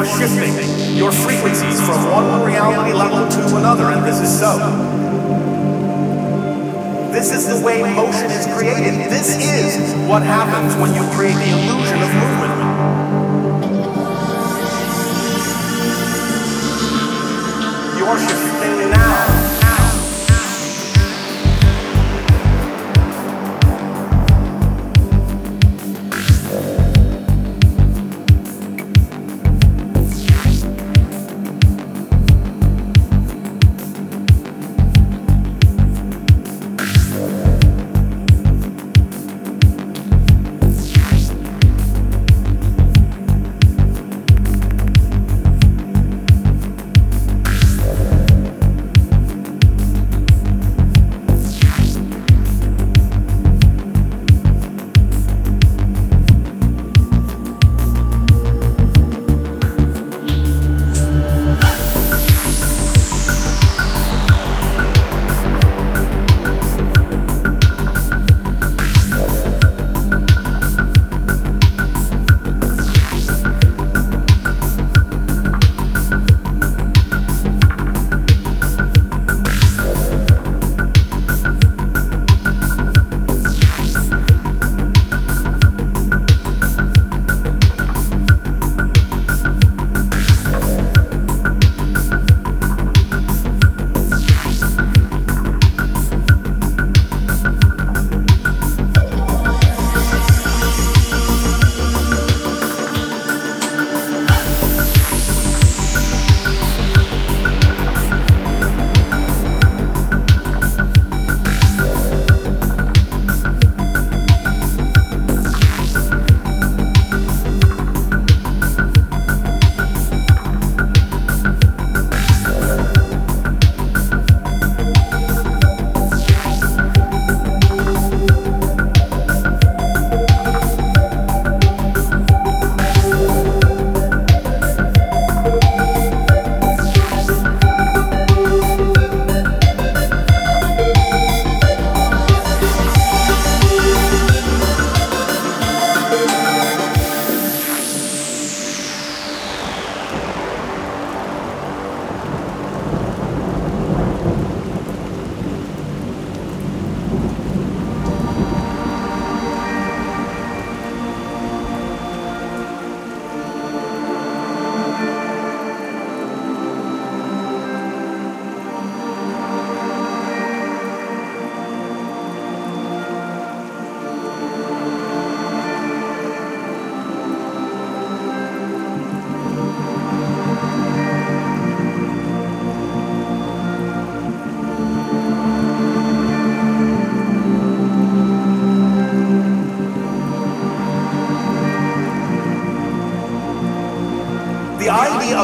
are shifting your frequencies from one reality level to another, and this is so. This is the way motion is created. This is what happens when you create the illusion of movement.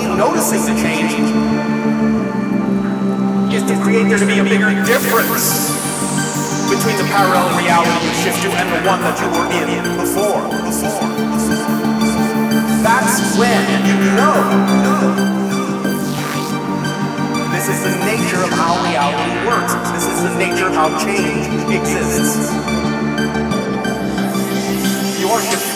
Noticing the change is to create there to be a bigger difference between the parallel reality you shift to and the one that you were in before. That's when you know. This is the nature of how reality works. This is the nature of how change exists. You're shifting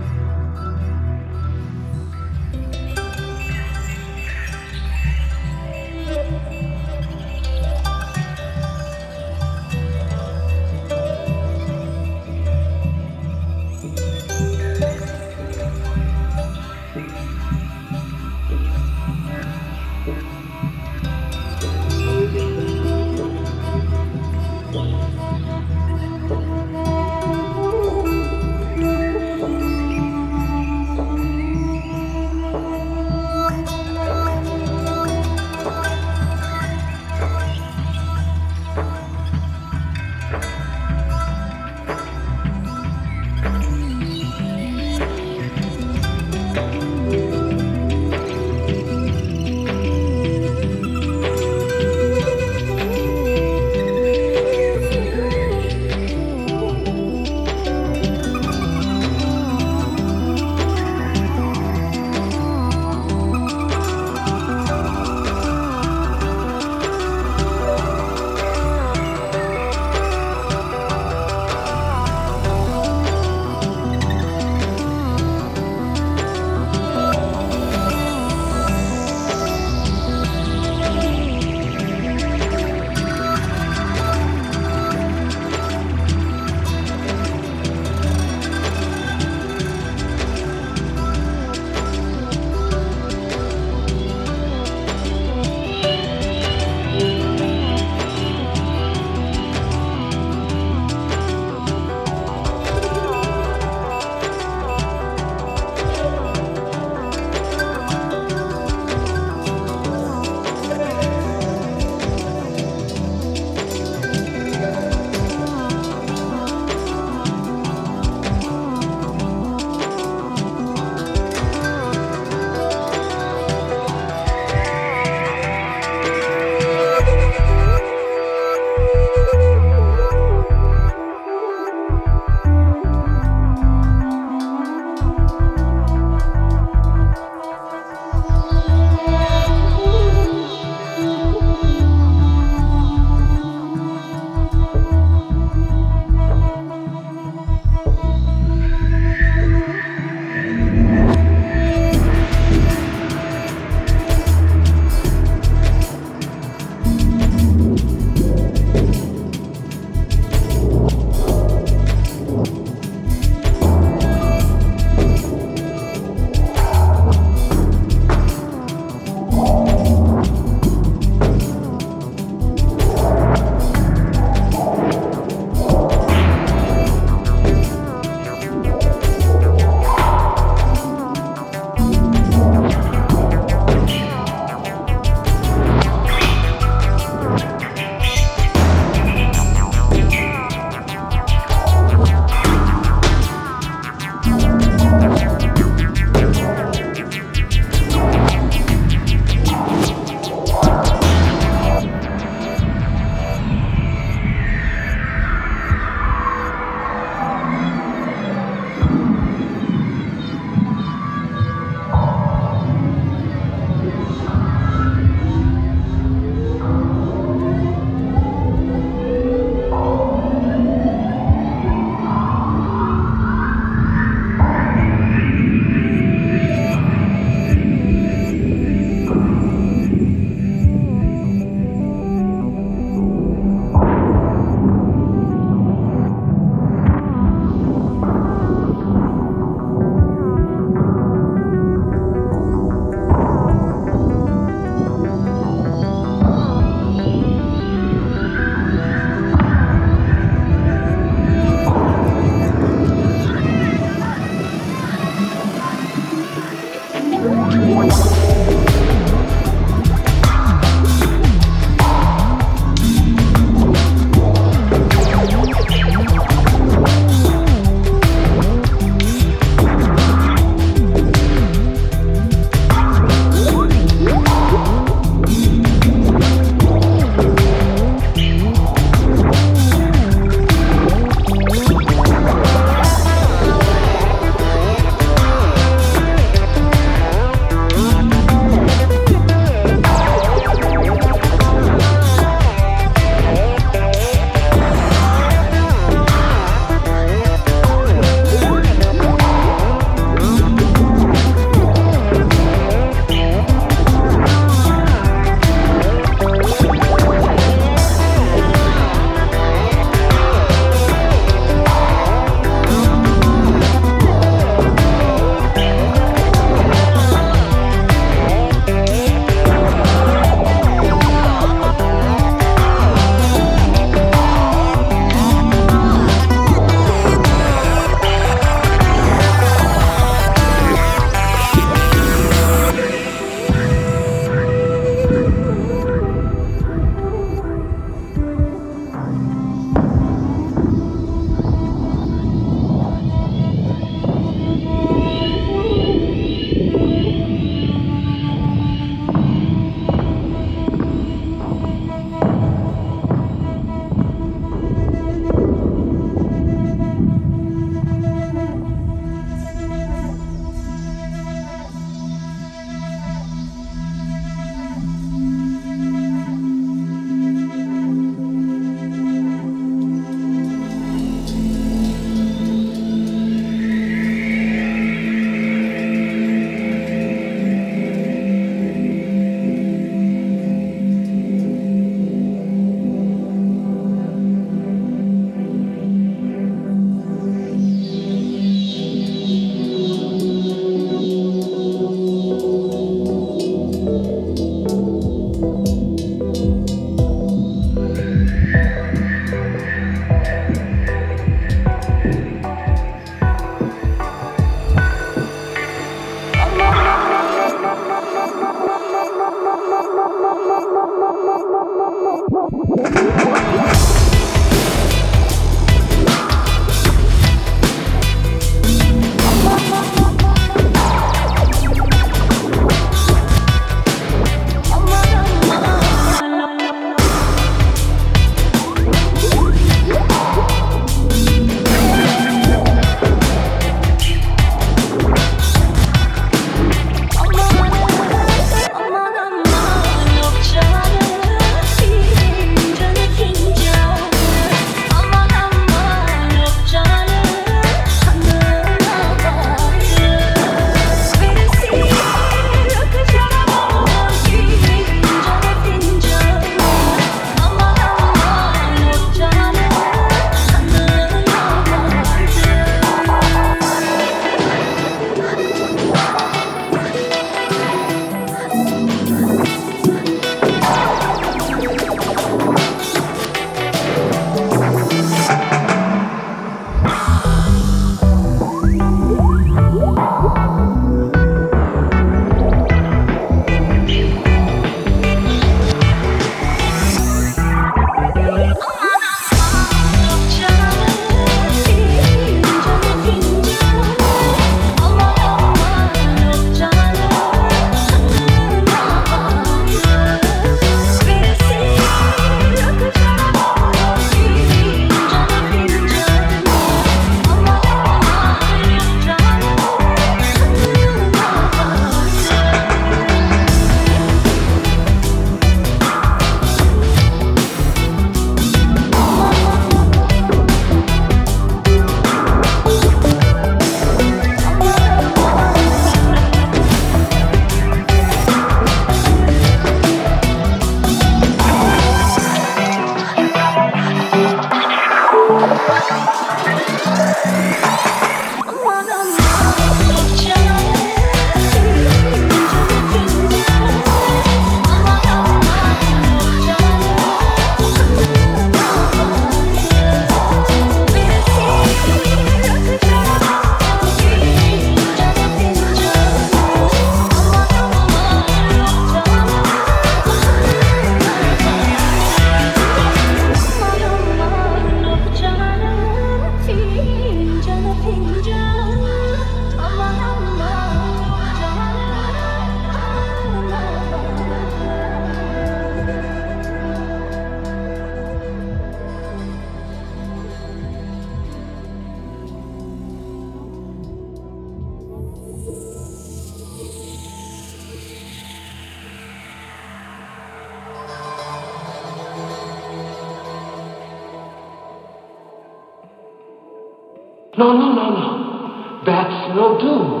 No, no, no, no. That's no do.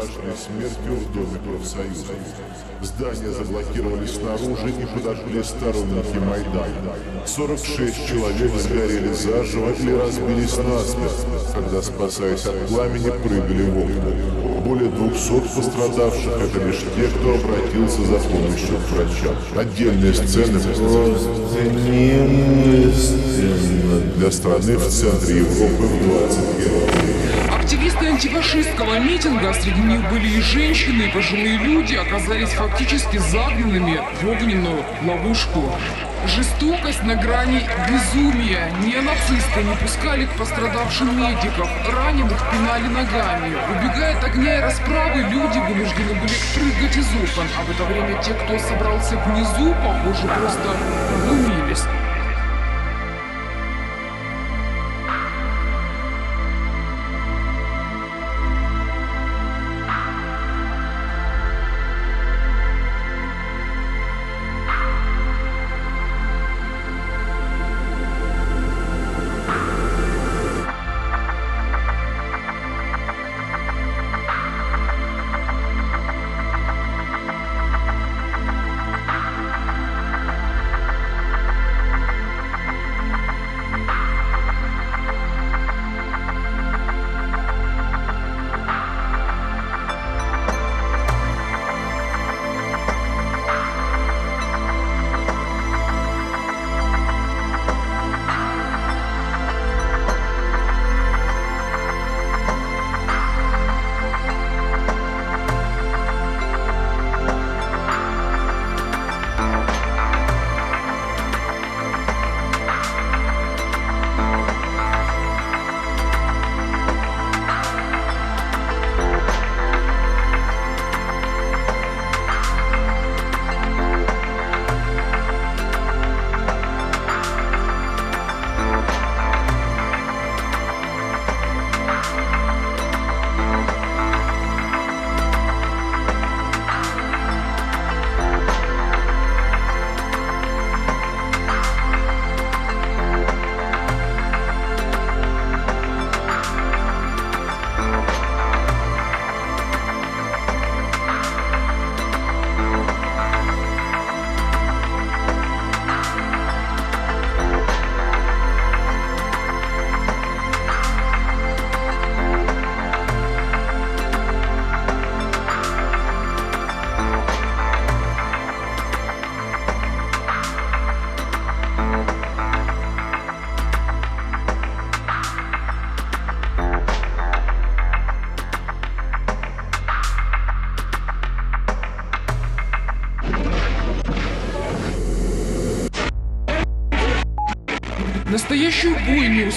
Страшной смертью в Доме профсоюза. Здания заблокировали снаружи и подожгли сторонники Майдана. 46 человек сгорели заживо или разбились насмерть, когда, спасаясь от пламени, прыгали в окна. Более 200 пострадавших — это лишь те, кто обратился за помощью к врачам. Отдельные сцены для страны в центре Европы в 21 веке. Активисты антифашистского митинга, среди них были и женщины, и пожилые люди, оказались фактически загнанными в огненную ловушку. Жестокость на грани безумия. Неонацисты не пускали к пострадавшим медиков, раненых пинали ногами. Убегая от огня и расправы, люди вынуждены были прыгать из окон, а в это время те, кто собрался внизу, похоже, просто глумились.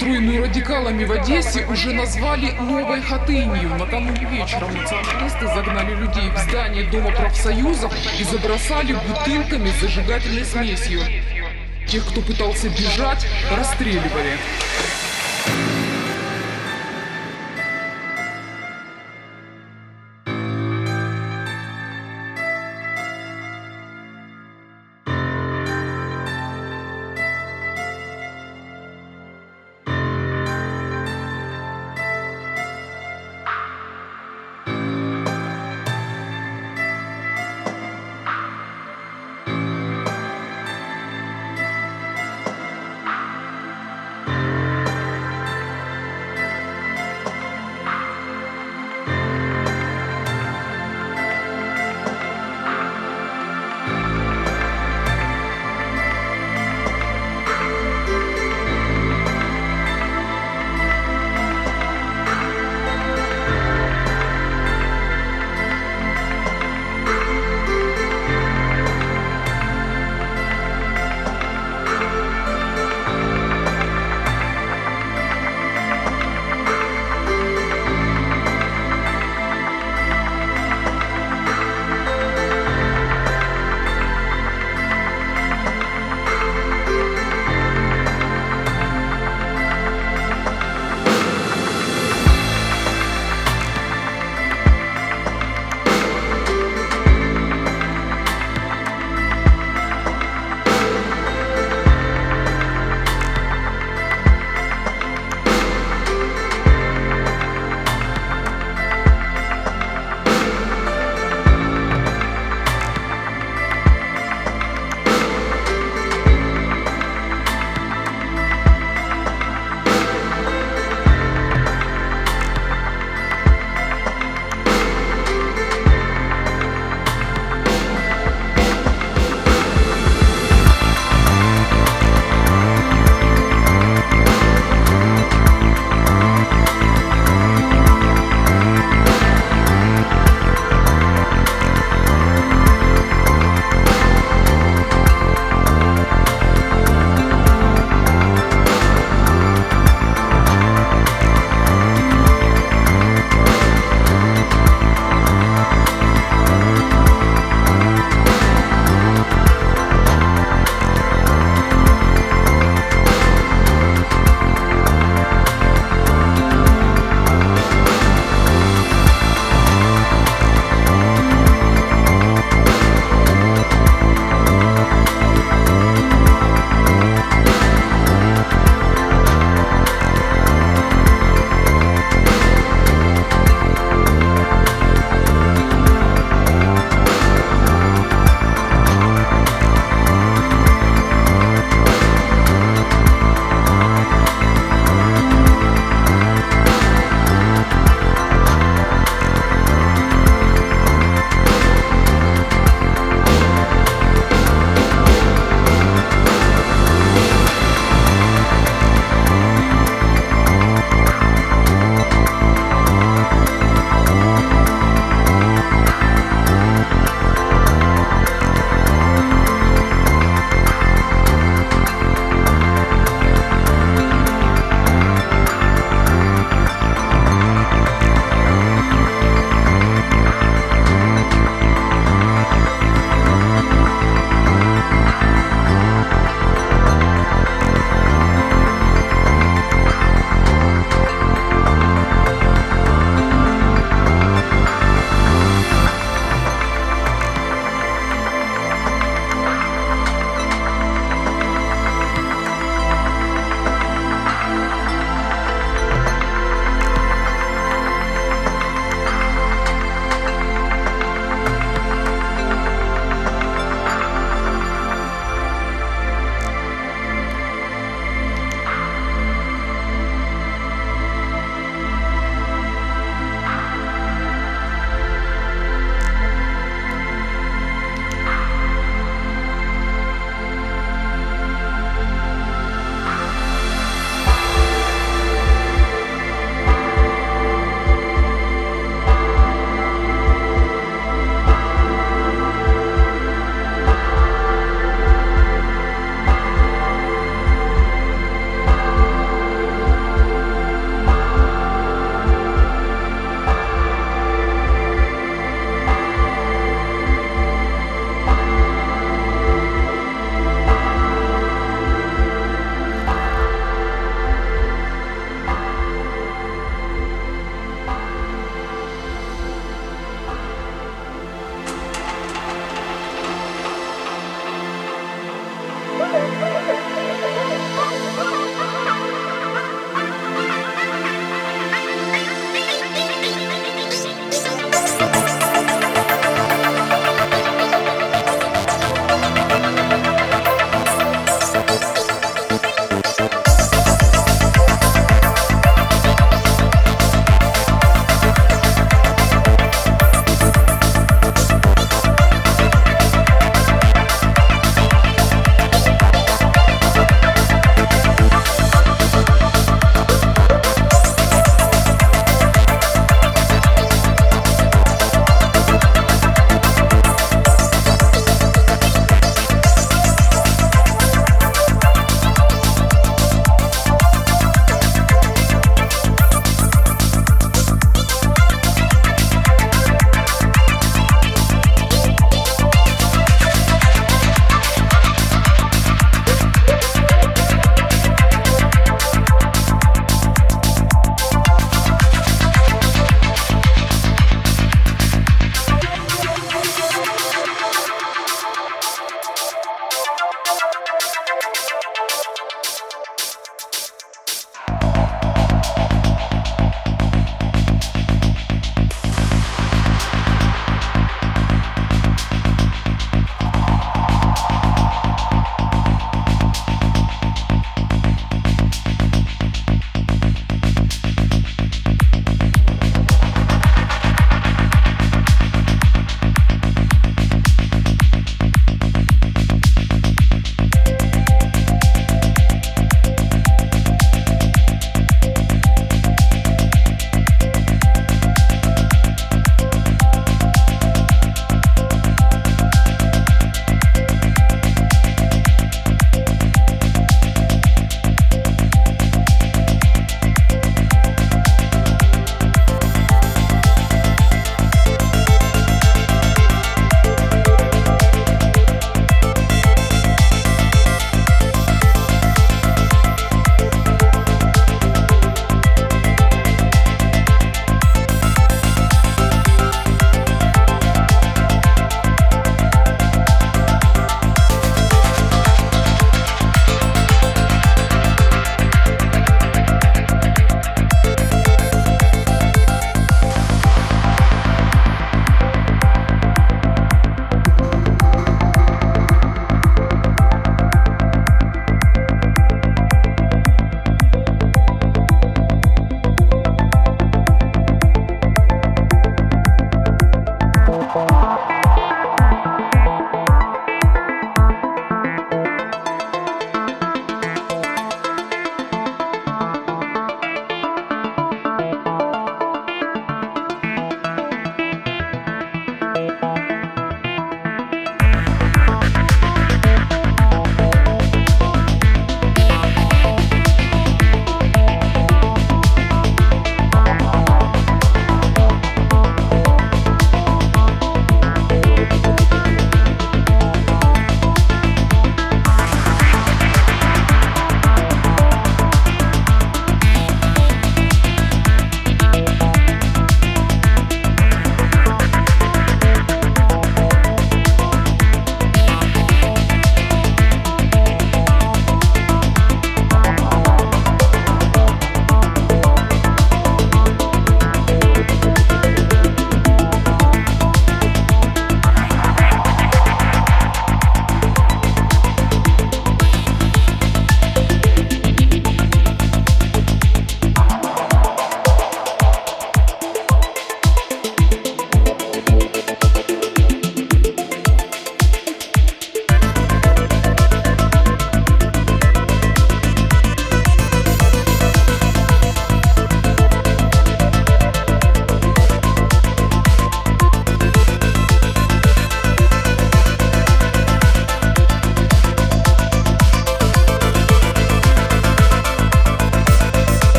Устроенную радикалами в Одессе, уже назвали «новой хатынью». Накануне вечером националисты загнали людей в здание Дома профсоюзов и забросали бутылками с зажигательной смесью. Тех, кто пытался бежать, расстреливали.